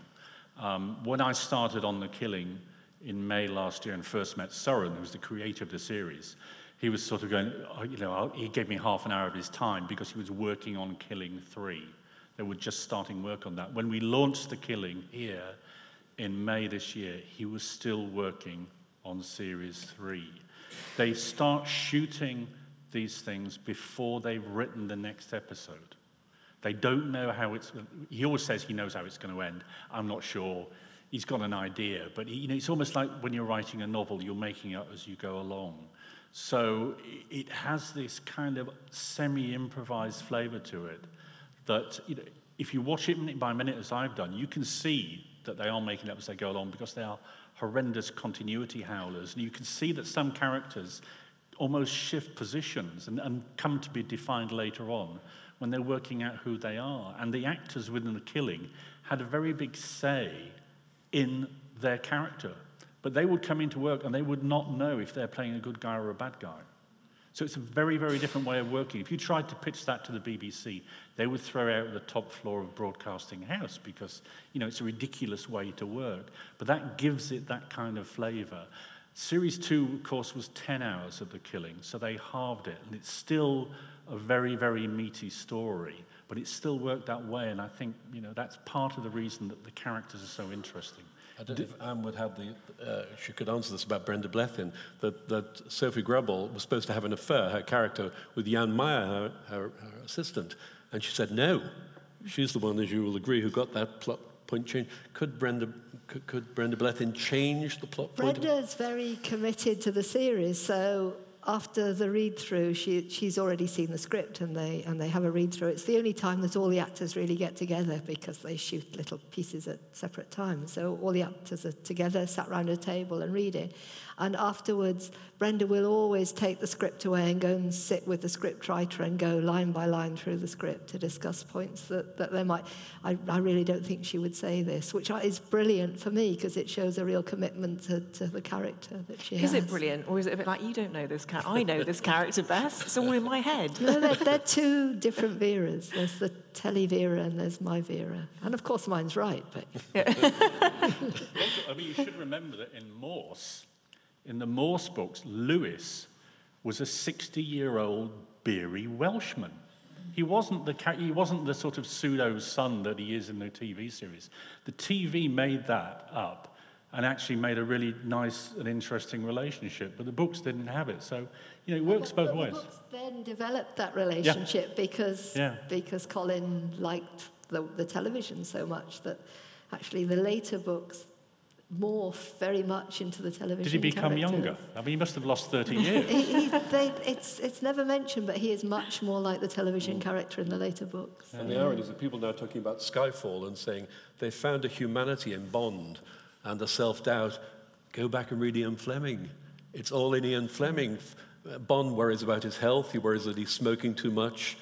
Um, when I started on The Killing in May last year and first met Soren, who was the creator of the series, he was sort of going, oh, you know, he gave me half an hour of his time because he was working on Killing 3. They were just starting work on that. When we launched The Killing here, in May this year, he was still working on Series 3. They start shooting these things before they've written the next episode. They don't know how it's. He always says he knows how it's going to end. I'm not sure. He's got an idea, but you know, it's almost like when you're writing a novel, you're making it as you go along. So it has this kind of semi-improvised flavor to it. That you know, if you watch it minute by minute, as I've done, you can see that they are making up as they go along because they are horrendous continuity howlers. And you can see that some characters almost shift positions and, and come to be defined later on when they're working out who they are. And the actors within the killing had a very big say in their character. But they would come into work and they would not know if they're playing a good guy or a bad guy. So it's a very, very different way of working. If you tried to pitch that to the BBC, they would throw out the top floor of Broadcasting House because, you know, it's a ridiculous way to work. But that gives it that kind of flavour. Series two, of course, was 10 hours of the killing, so they halved it. And it's still a very, very meaty story, but it still worked that way. And I think, you know, that's part of the reason that the characters are so interesting. I don't know if Ann would have the, uh, she could answer this about Brenda Blethyn, that, that Sofie Gråbøl was supposed to have an affair, her character, with Jan Meyer, her, her, her assistant. And she said, no. She's the one, as you will agree, who got that plot point change. Could Brenda, could, could Brenda Blethyn change the plot point? Brenda's very committed to the series, so after the read through, she, she's already seen the script and they, and they have a read through. It's the only time that all the actors really get together because they shoot little pieces at separate times. So all the actors are together, sat around a table and reading. And afterwards, Brenda will always take the script away and go and sit with the script writer and go line by line through the script to discuss points that, that they might. I, I really don't think she would say this, which is brilliant for me because it shows a real commitment to, to the character that she Is has. it brilliant, or is it a bit like you don't know this character? I know this character best. It's all in my head. No, they're, they're two different Veras. There's the telly Vera and there's my Vera. And of course, mine's right, but [laughs] I mean, you should remember that in Morse, in the Morse books, Lewis was a 60 year old beery Welshman. He wasn't, the, he wasn't the sort of pseudo son that he is in the TV series. The TV made that up and actually made a really nice and interesting relationship, but the books didn't have it. So, you know, it works both ways. The books then developed that relationship because Yeah. because Colin liked the, the television so much that actually the later books morph very much into the television. Did he become characters. younger? I mean, he must have lost 30 years. He, he, they, it's, it's never mentioned, but he is much more like the Mm. television character in the later books. And the irony is that people now are talking about Skyfall and saying they found a humanity in Bond and a self doubt. Go back and read Ian Fleming. It's all in Ian Fleming. Bond worries about his health, he worries that he's smoking too much.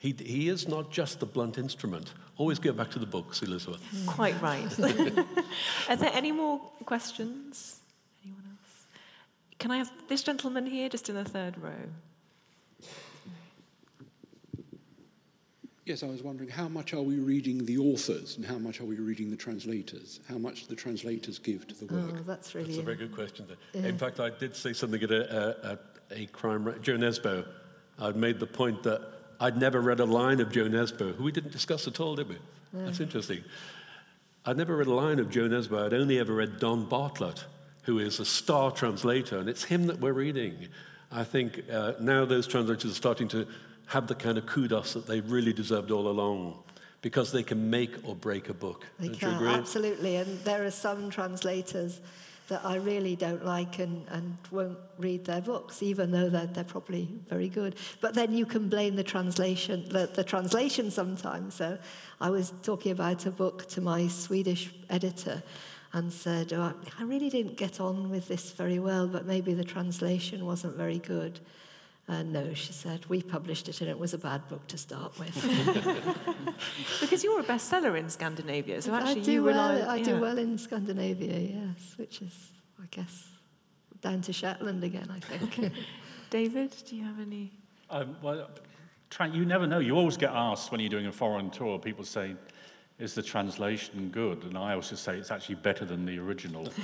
He, he is not just the blunt instrument. Always go back to the books, Elizabeth. Quite right. [laughs] Are there any more questions? Anyone else? Can I have this gentleman here, just in the third row? Yes, I was wondering how much are we reading the authors and how much are we reading the translators? How much do the translators give to the work? Oh, that's really. That's a very good question. In fact, I did say something at a, a, a crime. ra- Jo Nesbø. I'd made the point that I'd never read a line of Jo Nesbø, who we didn't discuss at all, did we? That's interesting. I'd never read a line of Jo Nesbø. I'd only ever read Don Bartlett, who is a star translator, and it's him that we're reading. I think uh, now those translators are starting to have the kind of kudos that they really deserved all along, because they can make or break a book. They Don't you can, absolutely. And there are some translators that I really don't like and, and won't read their books, even though they're, they're probably very good. But then you can blame the translation, the, the translation sometimes. So I was talking about a book to my Swedish editor and said, oh, I really didn't get on with this very well, but maybe the translation wasn't very good. And no, she said, we published it and it was a bad book to start with. [laughs] Because you're a bestseller in Scandinavia, so actually I do you rely. well. I yeah. do well in Scandinavia, yes, which is, I guess, down to Shetland again. I think. [laughs] David, do you have any? Um, well, try, you never know. You always get asked when you're doing a foreign tour, people say, is the translation good? And I always just say it's actually better than the original. [laughs]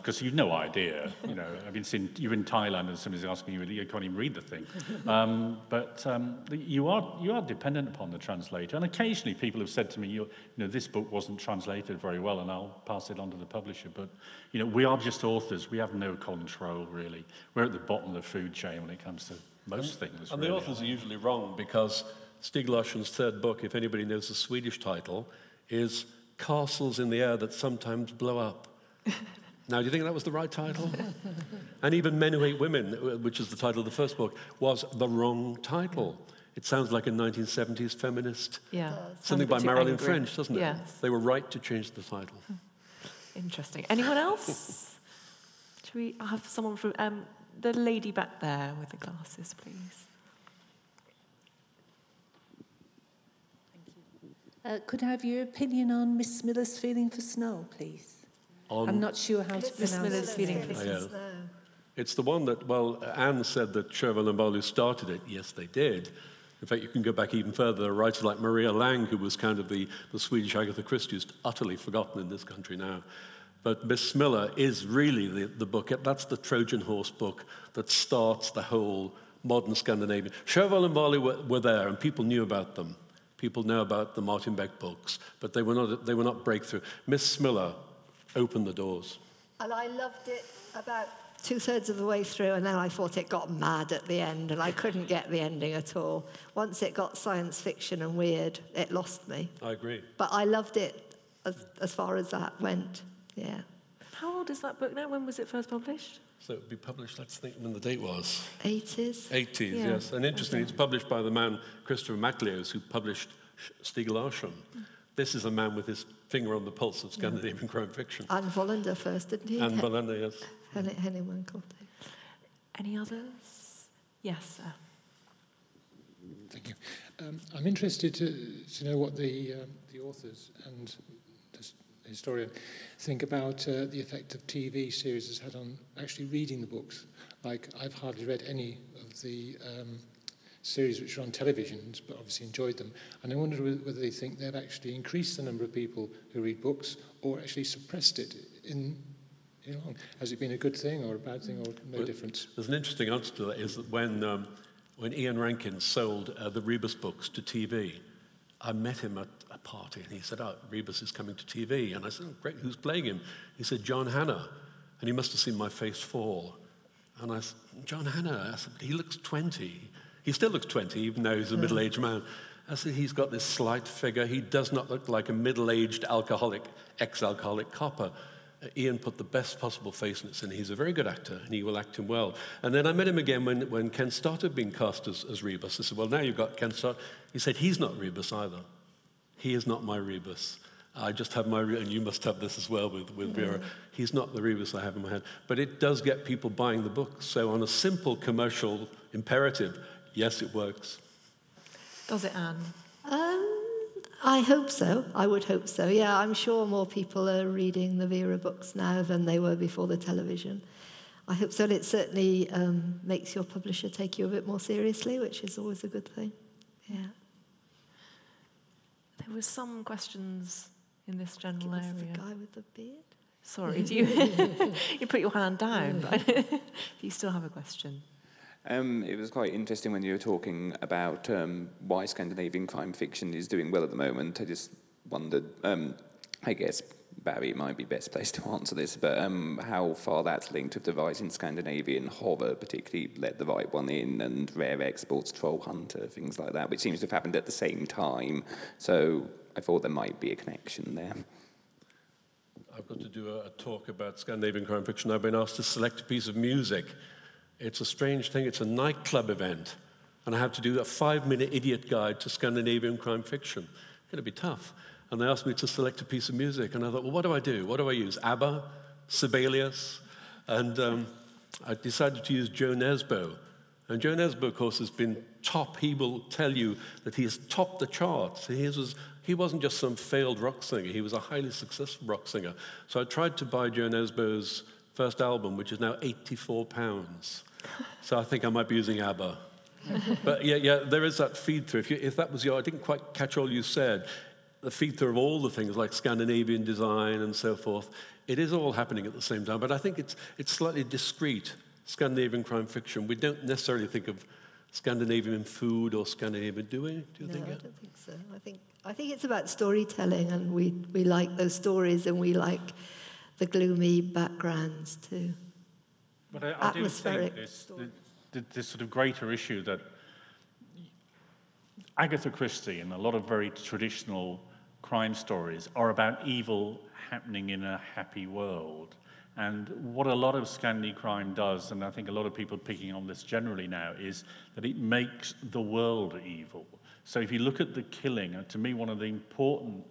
Because you've no idea. You know, I've been seeing, you're in Thailand and somebody's asking you, you can't even read the thing. [laughs] Um, but um, you, are, you are dependent upon the translator. And occasionally people have said to me, you, you know, this book wasn't translated very well and I'll pass it on to the publisher. But, you know, we are just authors. We have no control, really. We're at the bottom of the food chain when it comes to most things. And the authors are usually wrong because Stieg Larsson's third book, if anybody knows the Swedish title, is Castles in the Air That Sometimes Blow Up. [laughs] now, do you think that was the right title? and even Men Who Hate Women, which is the title of the first book, was the wrong title. It sounds like a 1970s feminist, Yeah. something by Marilyn angry. French, doesn't it? Yes. They were right to change the title. [laughs] Interesting. Anyone else? [laughs] Should we have someone from um, the lady back there with the glasses, please. Uh, could I have your opinion on Miss Smilla's feeling for snow, please? On, I'm not sure how to Miss pronounce Miller's it. feeling for. Snow. It's the one that, well, Ann said that Sjöwall and Wahlöö started it. Yes, they did. In fact, you can go back even further. There are writers like Maria Lang, who was kind of the, the Swedish Agatha Christie, who's utterly forgotten in this country now. But Miss Smilla is really the, the book. That's the Trojan horse book that starts the whole modern Scandinavian. Sjöwall and Wahlöö were, were there, and people knew about them. People know about the Martin Beck books, but they were not, they were not breakthrough. Miss Smilla opened the doors. And I loved it about two thirds of the way through, and then I thought it got mad at the end, and I couldn't get the ending at all. Once it got science fiction and weird, it lost me. I agree. But I loved it as, as far as that went. Yeah. How old is that book now? When was it first published? So it would be published, let's think when the date was. 80s. 80s, Yeah. yes. And interestingly, it's published by the man Christopher MacLehose, who published Stieg Larsson. This is a man with his finger on the pulse of Scandinavian crime fiction. Anne Wallander first, didn't he? And Wallander, yes. Henning, Henning Mankell. Any others? Yes, sir. Thank you. Um, I'm interested to, to know what the, um, the authors and the s- historian think about uh, the effect of TV series has had on actually reading the books. Like, I've hardly read any of the um, series which are on televisions, but obviously enjoyed them. And I wonder whether they think they've actually increased the number of people who read books or actually suppressed it in. Has it been a good thing or a bad thing or no Well, difference? There's an interesting answer to that is that when, um, when Ian Rankin sold uh, the Rebus books to TV, I met him at a party and he said, oh, Rebus is coming to TV. And I said, oh, great, who's playing him? He said, John Hannah. And he must have seen my face fall. And I said, John Hannah. I said, he looks 20. He still looks 20, even though he's a middle-aged man. I said, he's got this slight figure. He does not look like a middle-aged alcoholic, ex-alcoholic copper. Uh, Ian put the best possible face in it, and he's a very good actor, and he will act him well. And then I met him again when, when Ken Stott had been cast as, as Rebus. I said, well, now you've got Ken Stott. He said, he's not Rebus either. He is not my Rebus. I just have my, and you must have this as well with, with Vera. He's not the Rebus I have in my head. But it does get people buying the book. So, on a simple commercial imperative, yes, it works. Does it, Ann? Um, I hope so. I would hope so. Yeah, I'm sure more people are reading the Vera books now than they were before the television. I hope so. And it certainly um, makes your publisher take you a bit more seriously, which is always a good thing. Yeah. There were some questions in this general Give us the area. guy with the beard. Sorry, do you? [laughs] [laughs] you put your hand down, but [laughs] you still have a question. Um, it was quite interesting when you were talking about um, why Scandinavian crime fiction is doing well at the moment. I just wondered, um, I guess Barry might be best placed to answer this, but um, how far that's linked with the rise in Scandinavian horror, particularly Let the Right One In and Rare Exports, Troll Hunter, things like that, which seems to have happened at the same time. So I thought there might be a connection there. I've got to do a, a talk about Scandinavian crime fiction. I've been asked to select a piece of music. It's a strange thing. It's a nightclub event. And I have to do a five minute idiot guide to Scandinavian crime fiction. It's going to be tough. And they asked me to select a piece of music. And I thought, well, what do I do? What do I use? ABBA? Sibelius? And um, I decided to use Jo Nesbø. And Jo Nesbø, of course, has been top. He will tell you that he has topped the charts. He, was, he wasn't just some failed rock singer, he was a highly successful rock singer. So I tried to buy Jo Nesbø's first album, which is now 84 pounds. So I think I might be using ABBA. [laughs] but yeah, yeah, there is that feed through. If, you, if that was your, I didn't quite catch all you said, the feed through of all the things like Scandinavian design and so forth, it is all happening at the same time. But I think it's, it's slightly discreet, Scandinavian crime fiction. We don't necessarily think of Scandinavian food or Scandinavian, do we? Do you no, think? I don't think so. I think I think it's about storytelling, and we we like those stories, and we like the gloomy backgrounds too. But I, I do think this, the, the, this sort of greater issue that Agatha Christie and a lot of very traditional crime stories are about evil happening in a happy world. And what a lot of Scandi crime does, and I think a lot of people picking on this generally now, is that it makes the world evil. So if you look at the killing, and to me, one of the important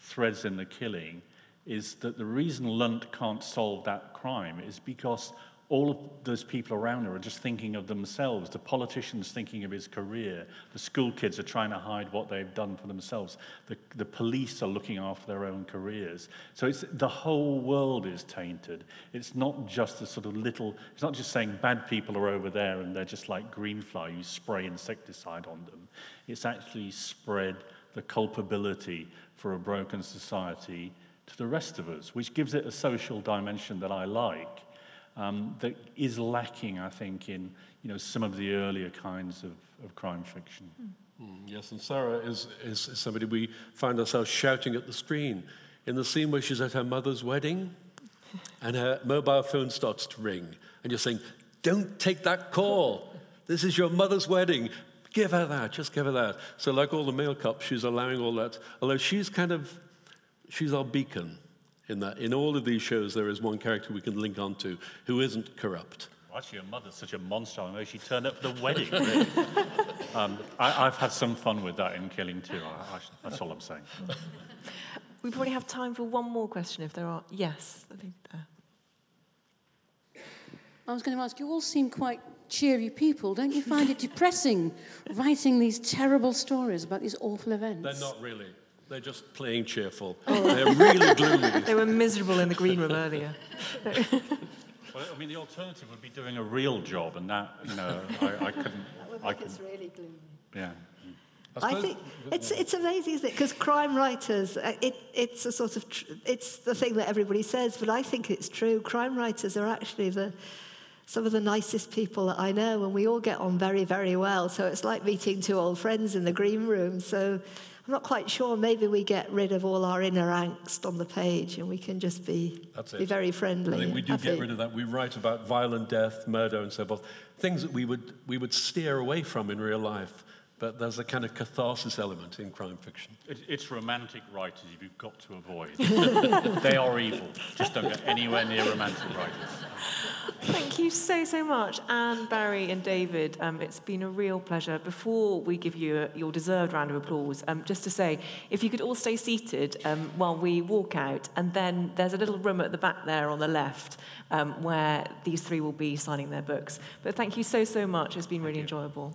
threads in the killing is that the reason Lund can't solve that crime is because all of those people around her are just thinking of themselves. The politician's thinking of his career. The school kids are trying to hide what they've done for themselves. The, the police are looking after their own careers. So it's, the whole world is tainted. It's not just a sort of little, it's not just saying bad people are over there and they're just like greenfly, you spray insecticide on them. It's actually spread the culpability for a broken society to the rest of us, which gives it a social dimension that I like um, that is lacking, I think, in you know, some of the earlier kinds of, of crime fiction. Mm, yes, and Sarah is, is, is somebody we find ourselves shouting at the screen. In the scene where she's at her mother's wedding and her mobile phone starts to ring, and you're saying, Don't take that call. This is your mother's wedding. Give her that, just give her that. So, like all the male cops, she's allowing all that, although she's kind of, she's our beacon in that in all of these shows there is one character we can link onto who isn't corrupt. Well, actually, your mother's such a monster. I know she turned up for the wedding. [laughs] um, I, have had some fun with that in Killing too. I, I, that's all I'm saying. We probably have time for one more question if there are. Yes, I think there. I was going to ask, you all seem quite cheery people. Don't you find it depressing writing these terrible stories about these awful events? They're not really. They're just playing cheerful. Oh. They're really gloomy. They were miserable in the green room earlier. well, I mean, the alternative would be doing a real job, and that, you know, I, I [laughs] couldn't. That would make I couldn't, us really gloomy. Yeah. I, I think it's it's amazing, isn't it? Because crime writers, uh, it, it's a sort of tr- it's the thing that everybody says, but I think it's true. Crime writers are actually the some of the nicest people that I know, and we all get on very, very well. So it's like meeting two old friends in the green room. So I'm not quite sure. Maybe we get rid of all our inner angst on the page and we can just be, be very friendly. I think we do get rid of that. We write about violent death, murder, and so forth. Things that we would, we would steer away from in real life. But there's a kind of catharsis element in crime fiction. It, it's romantic writers you've got to avoid. [laughs] they are evil. Just don't get anywhere near romantic writers. Thank you so, so much. Ann, Barry, and David, um, it's been a real pleasure. Before we give you a, your deserved round of applause, um, just to say, if you could all stay seated um, while we walk out, and then there's a little room at the back there on the left um, where these three will be signing their books. But thank you so, so much. It's been really enjoyable.